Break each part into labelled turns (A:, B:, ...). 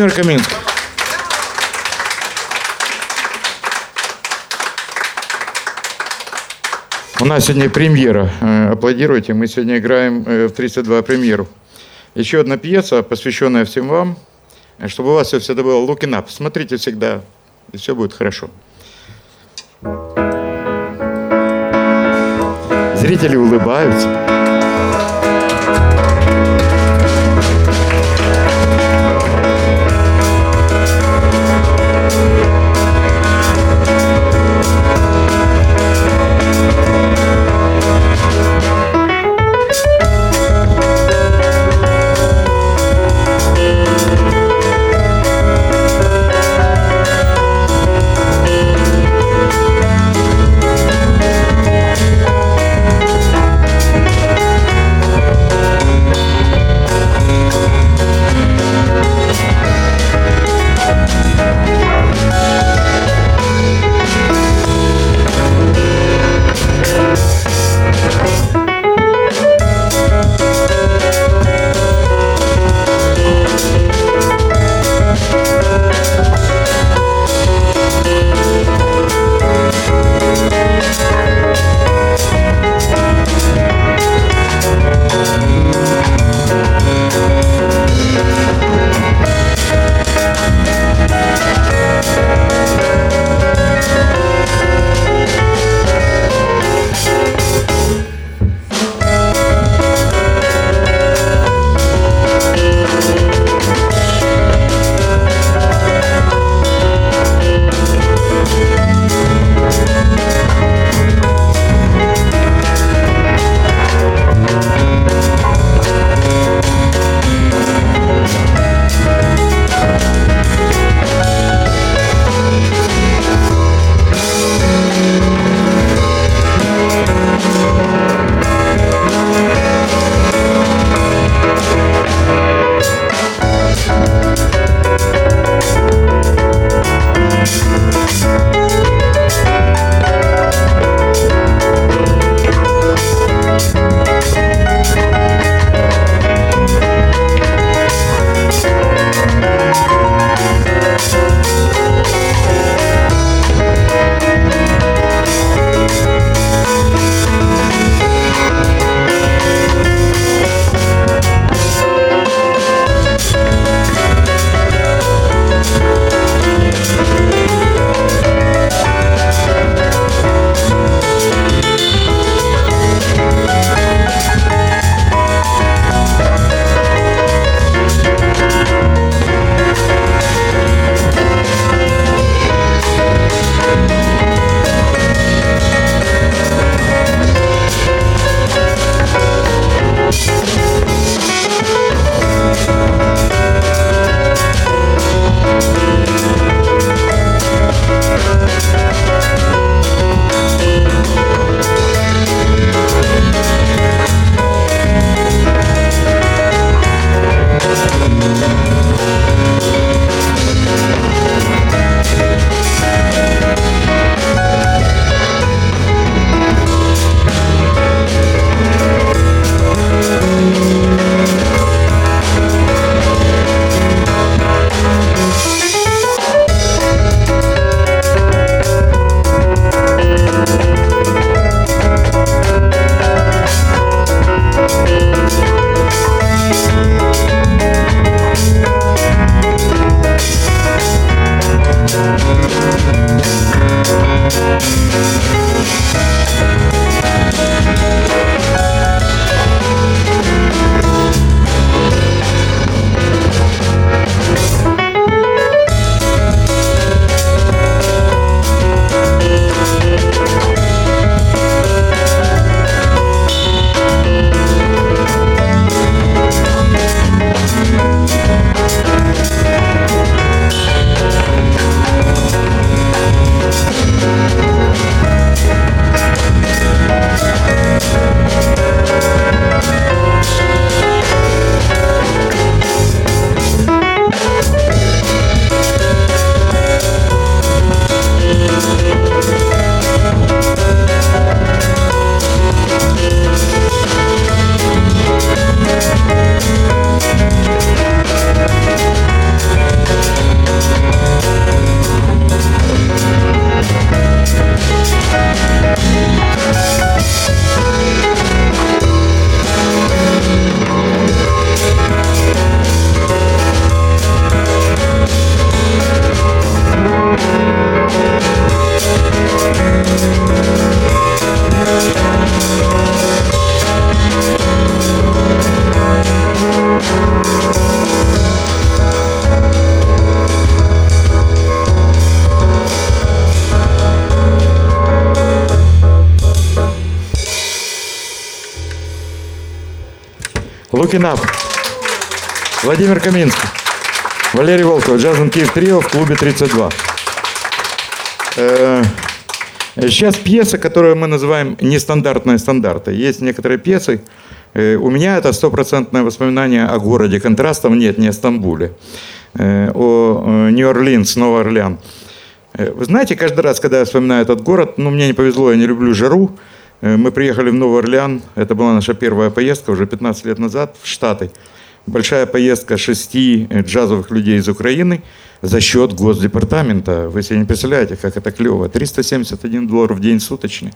A: Владимир Каминский. У нас сегодня премьера. Э, аплодируйте. Мы сегодня играем э, в 32 премьеру. Еще одна пьеса, посвященная всем вам, чтобы у вас все всегда было looking up. Смотрите всегда, и все будет хорошо. Зрители улыбаются. Up. Владимир Каминский. Валерий Волков. Джазен Киев Трио в клубе 32. Э, сейчас пьеса, которую мы называем нестандартные стандарты. Есть некоторые пьесы. Э, у меня это стопроцентное воспоминание о городе. Контрастов нет, не о Стамбуле. Э, о Нью-Орлеанс, Новый Орлеан. Вы знаете, каждый раз, когда я вспоминаю этот город, ну, мне не повезло, я не люблю жару, мы приехали в Новый Орлеан, это была наша первая поездка уже 15 лет назад в Штаты. Большая поездка шести э, джазовых людей из Украины за счет Госдепартамента. Вы себе не представляете, как это клево. 371 доллар в день суточный.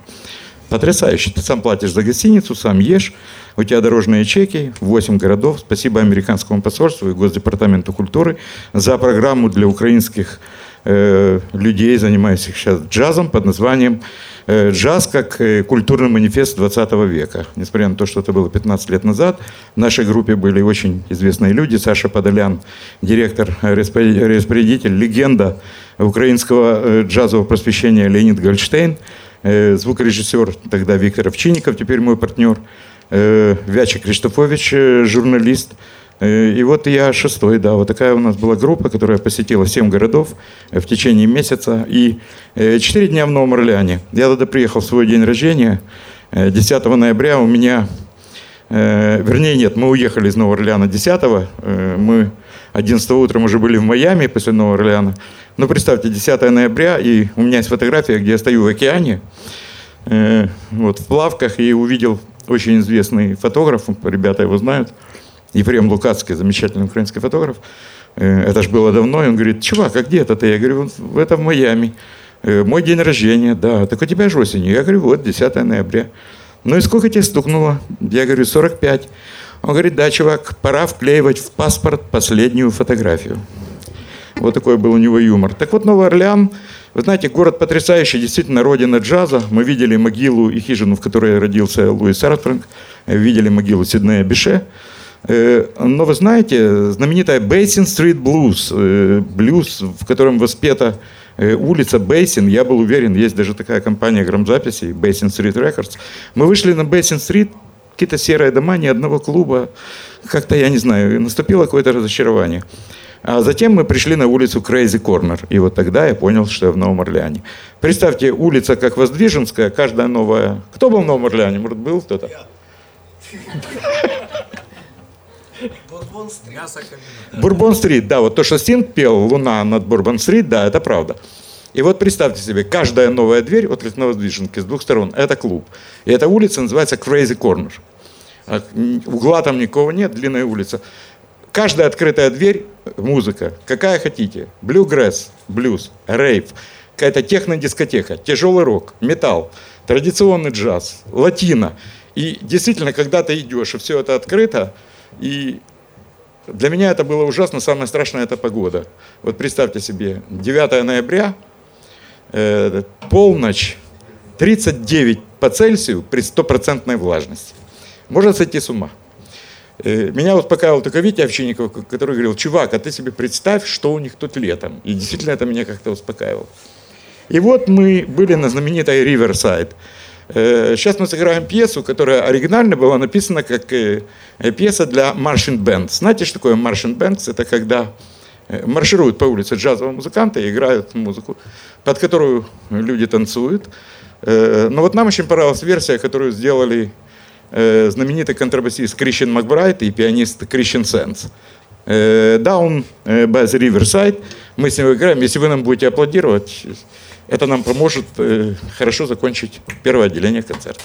A: Потрясающе. Ты сам платишь за гостиницу, сам ешь, у тебя дорожные чеки, 8 городов. Спасибо американскому посольству и Госдепартаменту культуры за программу для украинских э, людей, занимающихся сейчас джазом под названием Э, джаз как э, культурный манифест 20 века. Несмотря на то, что это было 15 лет назад, в нашей группе были очень известные люди. Саша Подолян, директор, э, распорядитель, легенда украинского джазового просвещения Леонид Гольштейн, звукорежиссер тогда Виктор Овчинников, теперь мой партнер, Вяча Криштофович, журналист – Э, и вот я шестой, да, вот такая у нас была группа, которая посетила семь городов э, в течение месяца. И э, четыре дня в Новом Орлеане. Я туда приехал в свой день рождения. 10 ноября у меня, вернее нет, мы уехали из Нового Орлеана 10 мы 11 утром уже были в Майами после Нового Орлеана. Ну, представьте, 10 ноября, и у меня есть фотография, где я стою в океане, вот, в плавках, и увидел очень известный фотограф, ребята его знают, Ефрем Лукацкий, замечательный украинский фотограф, э, это же было давно, и он говорит, чувак, а где это ты? Я говорю, это в Майами. Э, мой день рождения, да, так у тебя же осенью. Я говорю, вот, 10 ноября. Ну и сколько тебе стукнуло? Я говорю, 45. Он говорит, да, чувак, пора вклеивать в паспорт последнюю фотографию. Вот такой был у него юмор. Так вот, Новый Орлеан, вы знаете, город потрясающий, действительно, родина джаза. Мы видели могилу и хижину, в которой родился Луис Артфранк, видели могилу Сиднея Бише. Э, но вы знаете, знаменитая Бейсин Стрит Блюз, блюз, в котором воспета э, улица Basin, я был уверен, есть даже такая компания грамзаписей, Basin Street Records. Мы вышли на Basin Street, какие-то серые дома, ни одного клуба. Как-то, я не знаю, наступило какое-то разочарование. А затем мы пришли на улицу Crazy Corner. И вот тогда я понял, что я в Новом Орлеане. Представьте, улица как Воздвиженская, каждая новая... Кто был в Новом Орлеане? Может, был кто-то? Бурбон-стрит, да, вот то, что Стинг пел «Луна над Бурбон-стрит», да, это правда. И вот представьте себе, каждая новая дверь от Лесновоздвиженки с двух сторон – это клуб. И эта улица называется Crazy Corner. А, угла там никого нет, длинная улица. Каждая открытая дверь – музыка. Какая хотите. Блюгресс, блюз, рейв, какая-то технодискотека, тяжелый рок, металл, традиционный джаз, латино. И действительно, когда ты идешь, и все это открыто – и Для меня это было ужасно, самое страшное это погода. Вот представьте себе, 9 ноября, э, полночь, 39 по Цельсию при стопроцентной влажности. Можно сойти с ума. Э, меня успокаивал только Витя Овчинников, который говорил, чувак, а ты себе представь, что у них тут летом. И действительно это меня как-то успокаивало. И вот мы были на знаменитой Риверсайд. Сейчас мы сыграем пьесу, которая оригинально была написана как э, пьеса для Marching Band. Знаете, что такое Marching Band? Это когда э, маршируют по улице джазовые музыканты и играют музыку, под которую люди танцуют. Но вот нам очень понравилась версия, которую сделали Э, знаменитый контрабасист Кришен Макбрайт и пианист Кришен Сенс. Down the Riverside. Мы с ним играем. Если вы нам будете аплодировать, это нам поможет э, хорошо закончить первое отделение концерта.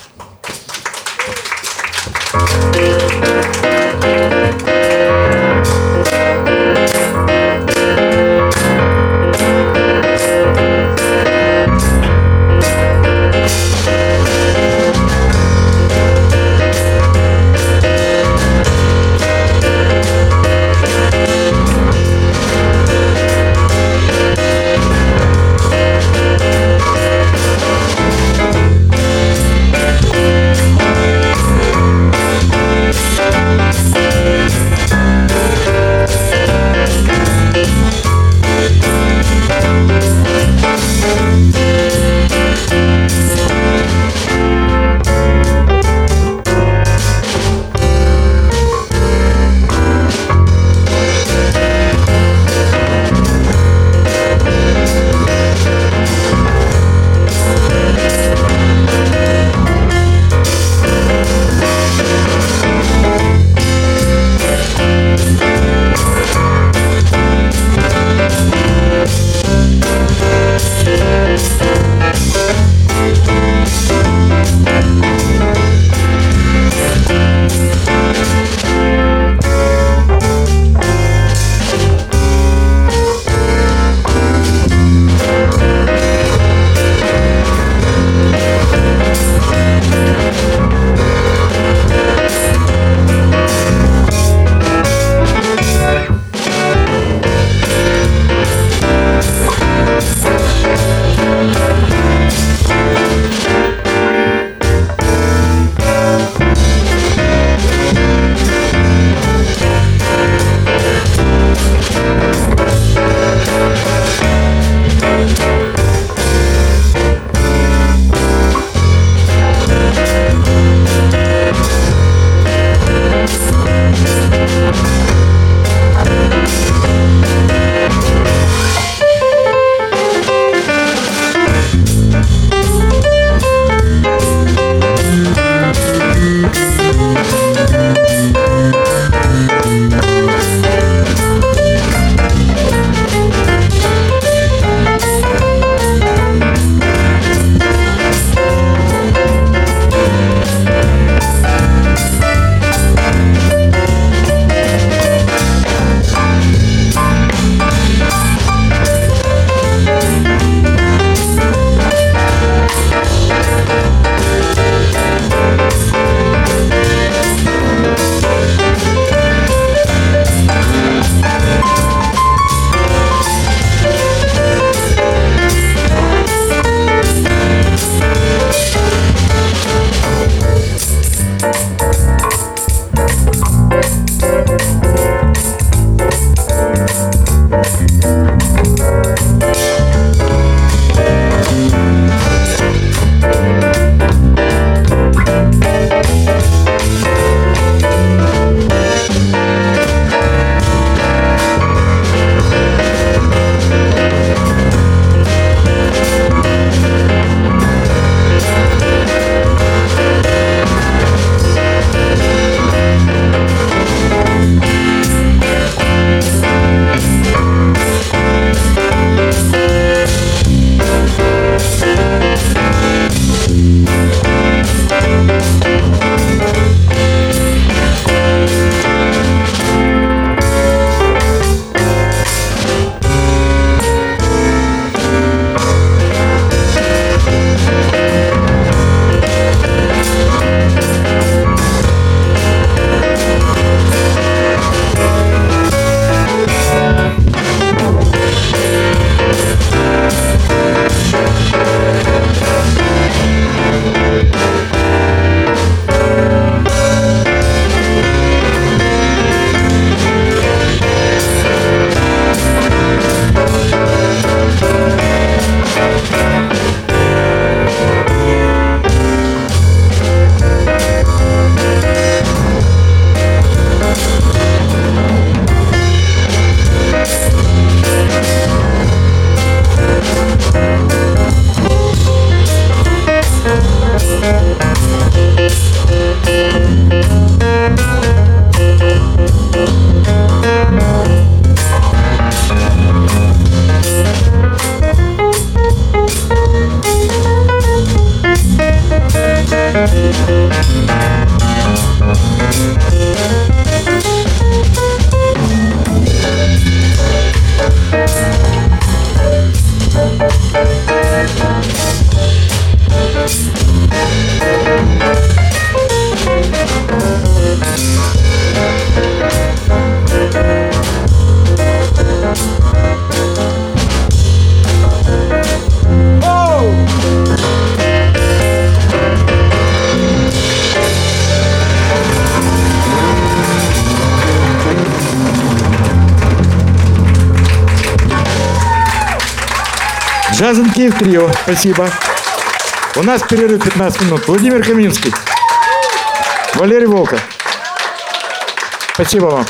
A: Джазен Киев Трио. Спасибо. У нас перерыв 15 минут. Владимир Каминский. Валерий Волков. Спасибо вам.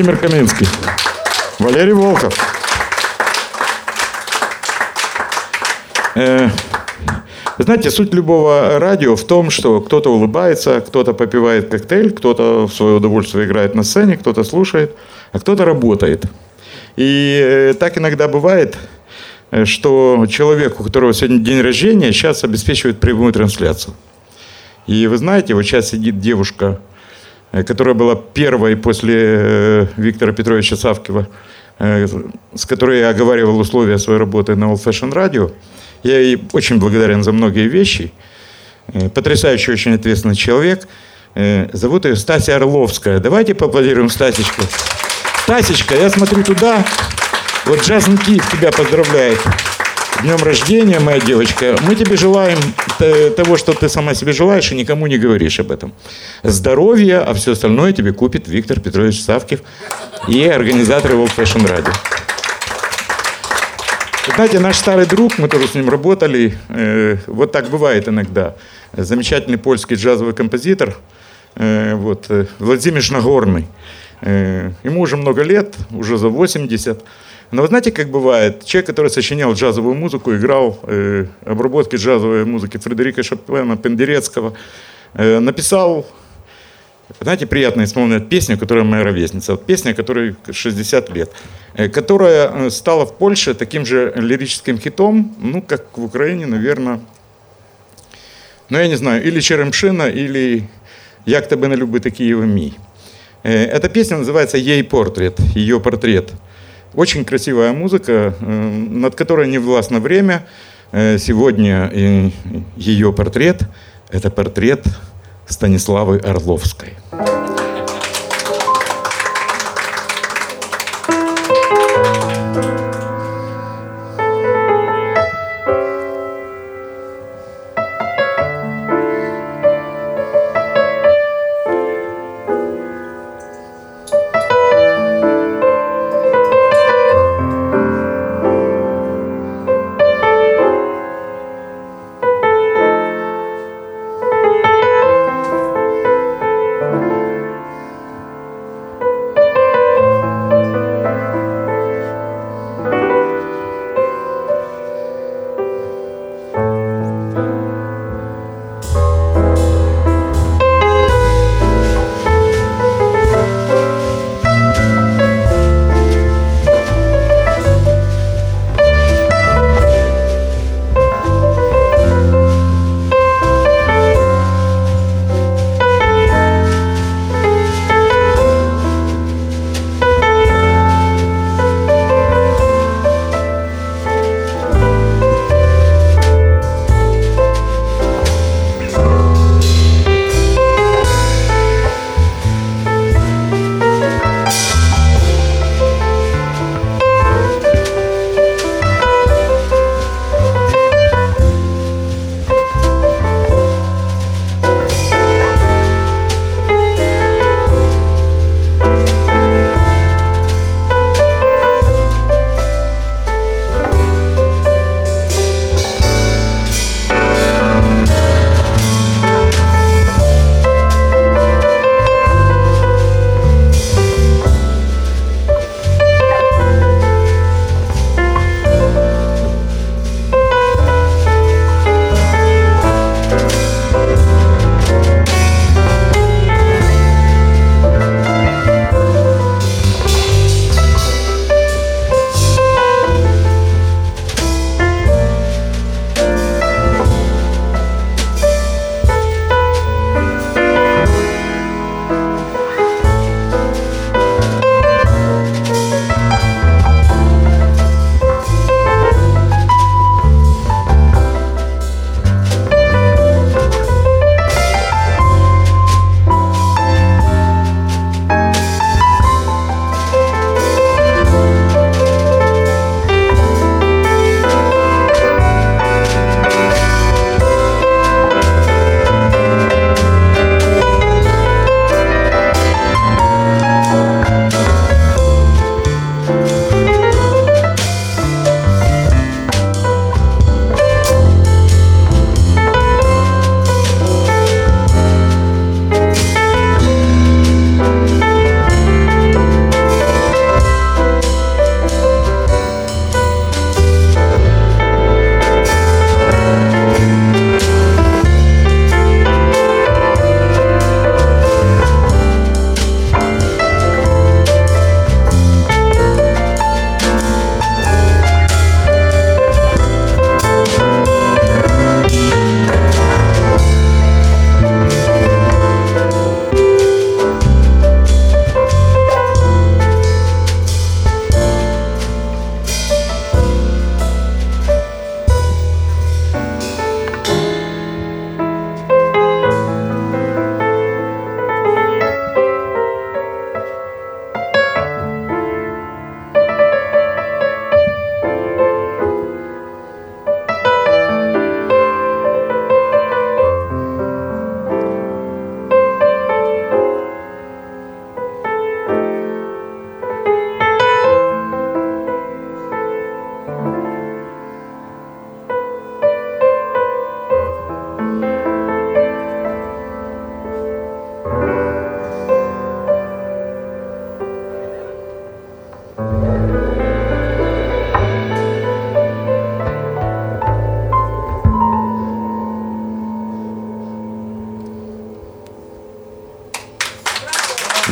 A: Владимир Каминский. Валерий Волков. Э, знаете, суть любого радио в том, что кто-то улыбается, кто-то попивает коктейль, кто-то в свое удовольствие играет на сцене, кто-то слушает, а кто-то работает. И э, так иногда бывает, э, что человек, у которого сегодня день рождения, сейчас обеспечивает прямую трансляцию. И вы знаете, вот сейчас сидит девушка, которая была первой после э, Виктора Петровича Савкива, э, с которой я оговаривал условия своей работы на Old Fashion Radio. Я ей очень благодарен за многие вещи. Потрясающий, очень ответственный человек. Зовут ее Стася Орловская. Давайте поаплодируем Стасечку. Стасечка, я смотрю туда. Вот Джазн Киев тебя поздравляет днем рождения, моя девочка. Мы тебе желаем того, что ты сама себе желаешь, и никому не говоришь об этом. Здоровья, а все остальное тебе купит Виктор Петрович Савкив и организаторы World Fashion Radio. Знаете, наш старый друг, мы тоже с ним работали, э, вот так бывает иногда. Замечательный польский джазовый композитор, э, вот, э, Владимир Нагорный. Э, ему уже много лет, уже за 80. Но вы знаете, как бывает, человек, который сочинял джазовую музыку, играл э, обработки джазовой музыки Фредерика Шопена, Пендерецкого, э, написал, знаете, приятно исполнять песню, которая моя ровесница, вот песня, которой 60 лет, э, которая э, стала в Польше таким же лирическим хитом, ну, как в Украине, наверное, ну, я не знаю, или Черемшина, или «Як тебе не любити Києва мій». Э, эта песня называется «Ей портрет», ее портрет – очень красивая музыка, э, над которой не властно время. Э, сегодня ее портрет – это портрет Станиславы Орловской.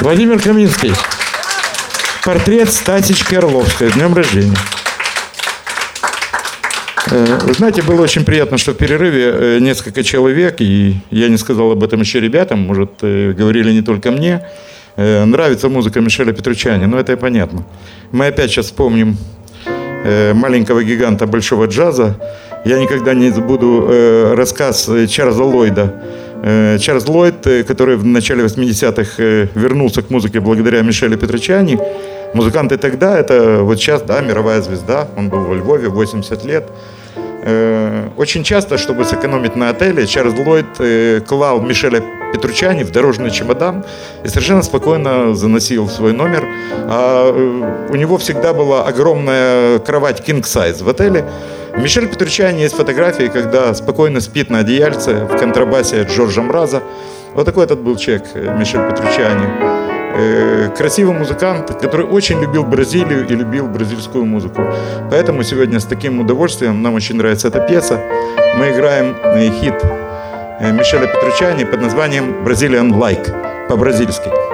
A: Владимир Каминский. Портрет Стасечки Орловской. Днем рождения. Э, вы знаете, было очень приятно, что в перерыве э, несколько человек, и я не сказал об этом еще ребятам, может, э, говорили не только мне, нравится музыка Мишеля Петручани, но это и понятно. Мы опять сейчас вспомним маленького гиганта большого джаза. Я никогда не забуду рассказ Чарльза Ллойда. Чарльз Ллойд, который в начале 80-х вернулся к музыке благодаря Мишелю Петручани, музыканты тогда, это вот сейчас, да, мировая звезда, он был во Львове, 80 лет, Э, очень часто, чтобы сэкономить на отеле, Чарльз Ллойд э, клал Мишеля Петручани в дорожный чемодан и совершенно спокойно заносил в свой номер. А э, у него всегда была огромная кровать king size в отеле. Мишель Петручани есть фотографии, когда спокойно спит на одеяльце в контрабасе Джорджа Мраза. Вот такой этот был человек Мишель Петручани. Э, красивый музыкант, который очень любил Бразилию и любил бразильскую музыку. Поэтому сегодня с таким удовольствием, нам очень нравится эта пьеса, мы играем э, хит э, Мишеля Петручани под названием «Brazilian Like» по-бразильски.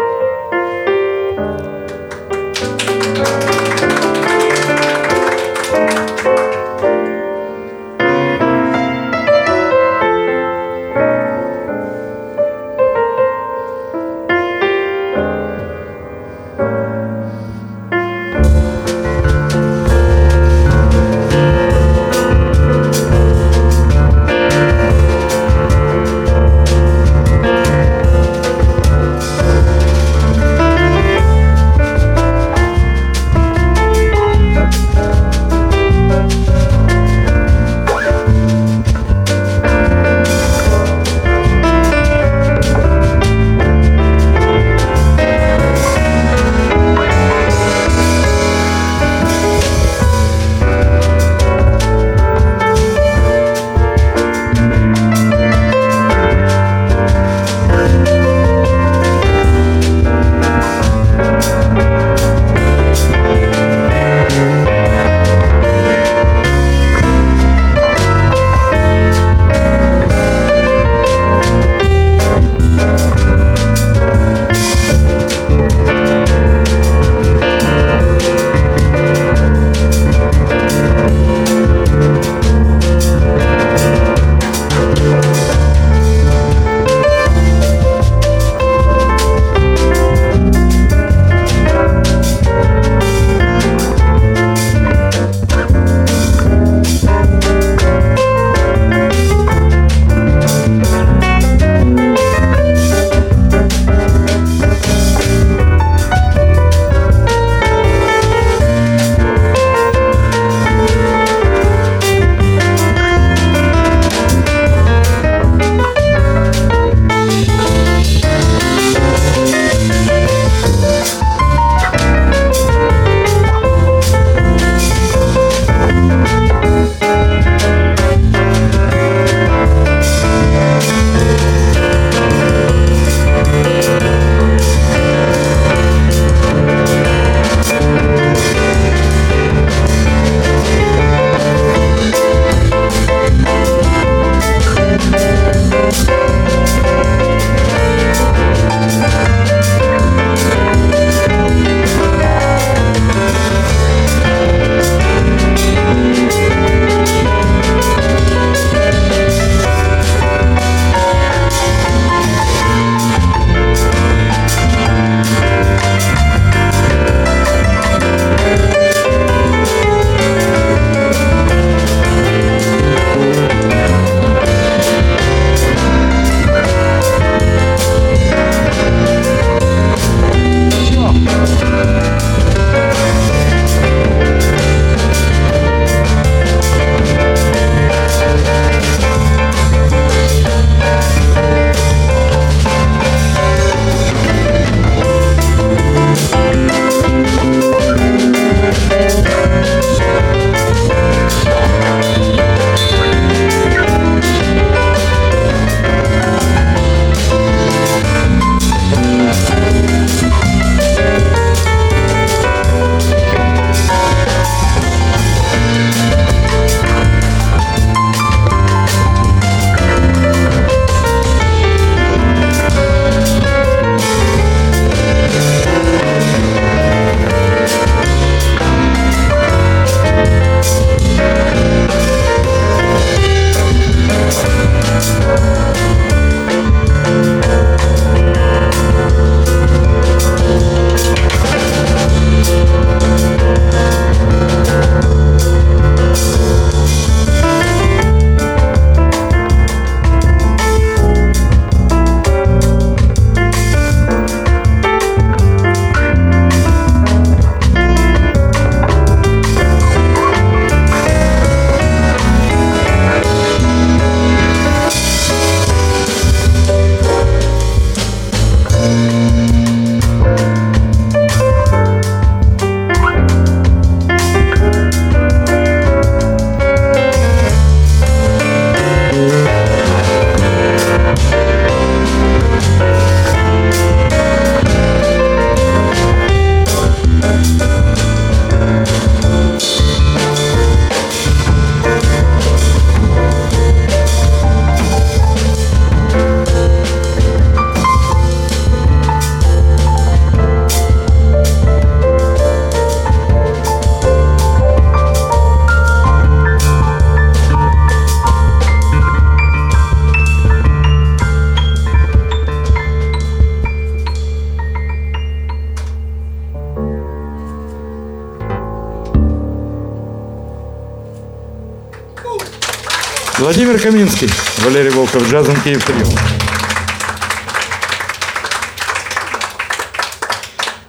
A: Владимир Каминский, Валерий Волков, Джазом Киев Трио.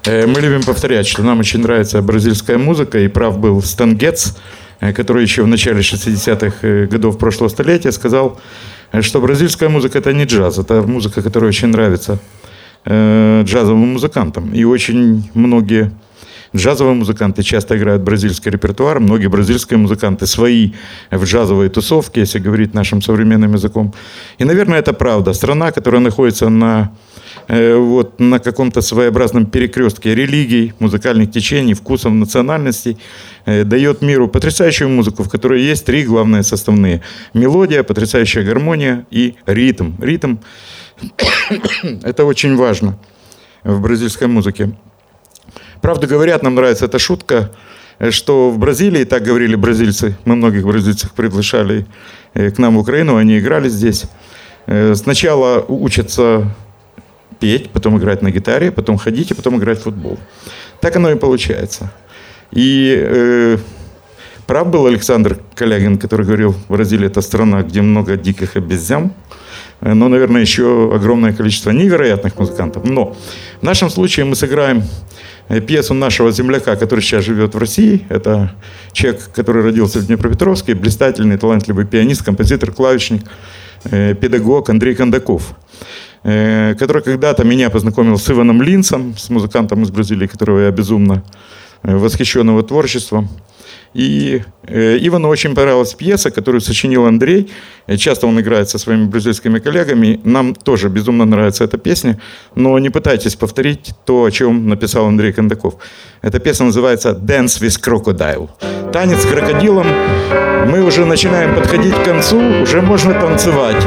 A: Э, мы любим повторять, что нам очень нравится бразильская музыка, и прав был Стэн Гетц, э, который еще в начале 60-х э, годов прошлого столетия сказал, что бразильская музыка – это не джаз, это музыка, которая очень нравится джазовым музыкантам. И очень многие Джазовые музыканты часто играют бразильский репертуар. Многие бразильские музыканты свои в джазовые тусовки, если говорить нашим современным языком. И, наверное, это правда. Страна, которая находится на э, вот на каком-то своеобразном перекрестке религий, музыкальных течений, вкусов, национальностей, э, дает миру потрясающую музыку, в которой есть три главные составные. Мелодия, потрясающая гармония и ритм. Ритм – это очень важно в бразильской музыке. Правда говорят, нам нравится эта шутка, э, что в Бразилии, так говорили бразильцы, мы многих бразильцев приглашали э, к нам в Украину, они играли здесь. Э, сначала учатся петь, потом играть на гитаре, потом ходить, и потом играть в футбол. Так оно и получается. И э, прав был Александр Калягин, который говорил, Бразилия – это страна, где много диких обезьян, но, наверное, еще огромное количество невероятных музыкантов. Но в нашем случае мы сыграем Э, пьесу нашего земляка, который сейчас живет в России. Это человек, который родился в Днепропетровске, блистательный, талантливый пианист, композитор, клавишник, э, педагог Андрей Кондаков, э, который когда-то меня познакомил с Иваном Линцем, с музыкантом из Бразилии, которого я безумно восхищен его творчеством. И э, Ивану очень понравилась пьеса, которую сочинил Андрей. Э, часто он играет со своими бразильскими коллегами. Нам тоже безумно нравится эта песня. Но не пытайтесь повторить то, о чем написал Андрей Кондаков. Эта песня называется «Dance with Crocodile». Танец с крокодилом. Мы уже начинаем подходить к концу, уже можно танцевать.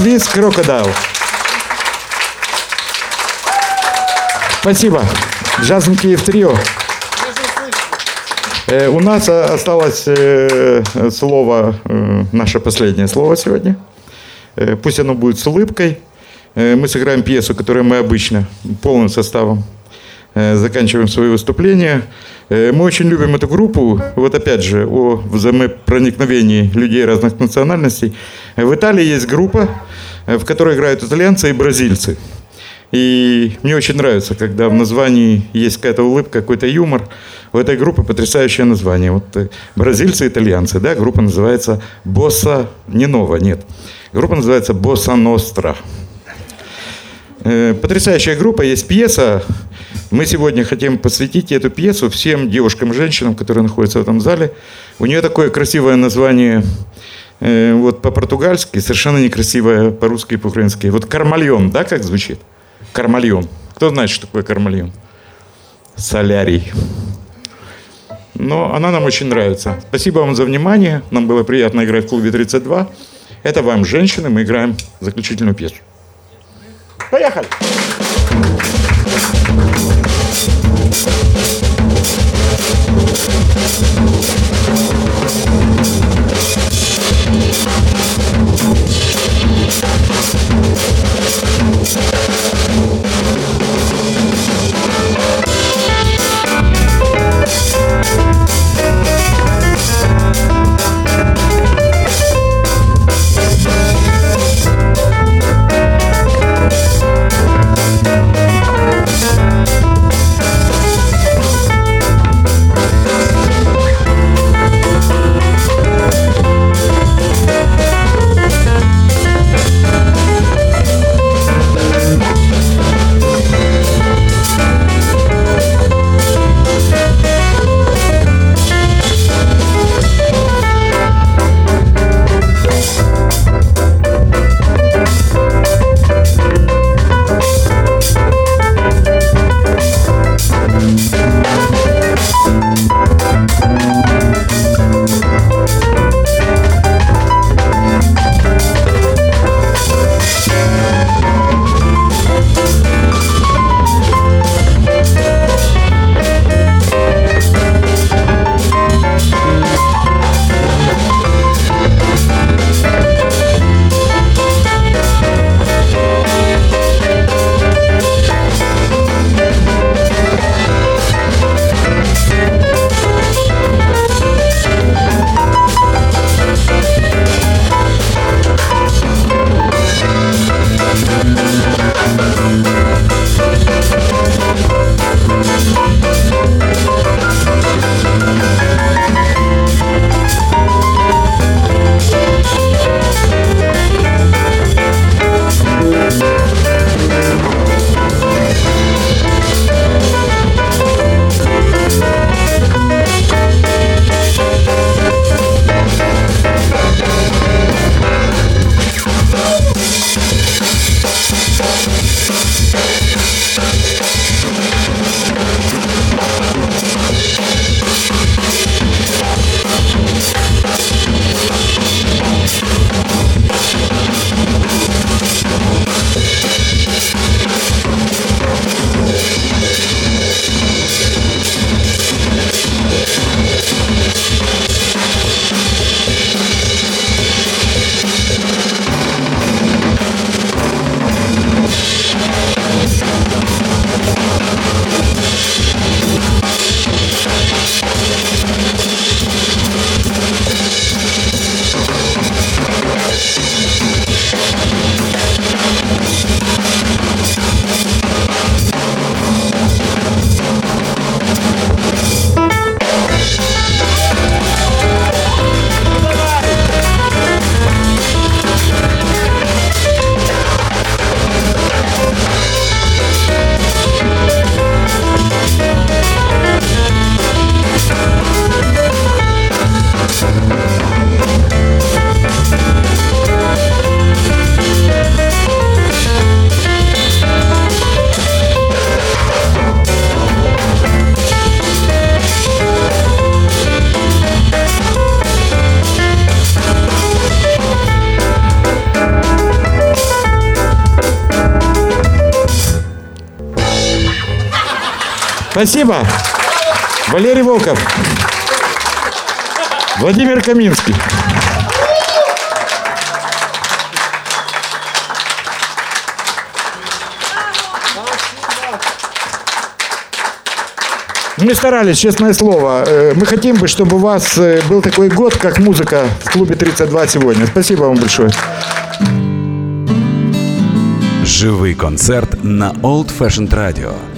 A: With Crocodile. Спасибо. Джазм Киев Трио. Э, у нас осталось э, слово, э, наше последнее слово сегодня. Пусть оно будет с улыбкой. Мы сыграем пьесу, которую мы обычно полным составом заканчиваем свои выступления. Мы очень любим эту группу. Вот опять же, о взаимопроникновении людей разных национальностей. В Италии есть группа, в которой играют итальянцы и бразильцы. И мне очень нравится, когда в названии есть какая-то улыбка, какой-то юмор. У этой группы потрясающее название. Вот э, бразильцы, итальянцы, да, группа называется Босса, не Нова, нет. Группа называется Босса Ностра. Э, потрясающая группа, есть пьеса. Мы сегодня хотим посвятить эту пьесу всем девушкам и женщинам, которые находятся в этом зале. У нее такое красивое название э, вот по-португальски, совершенно некрасивое по-русски и по-украински. Вот «Кармальон», да, как звучит? Кармальон. Кто знает, что такое кармальон? Солярий. Но она нам очень нравится. Спасибо вам за внимание. Нам было приятно играть в клубе 32. Это вам, женщины, мы играем заключительную пьесу. Поехали! Спасибо. Валерий Волков. Владимир Каминский. Мы старались, честное слово. Э, мы хотим бы, чтобы у вас э, был такой год, как музыка в клубе 32 сегодня. Спасибо вам большое.
B: Живий концерт на Old Fashioned Radio.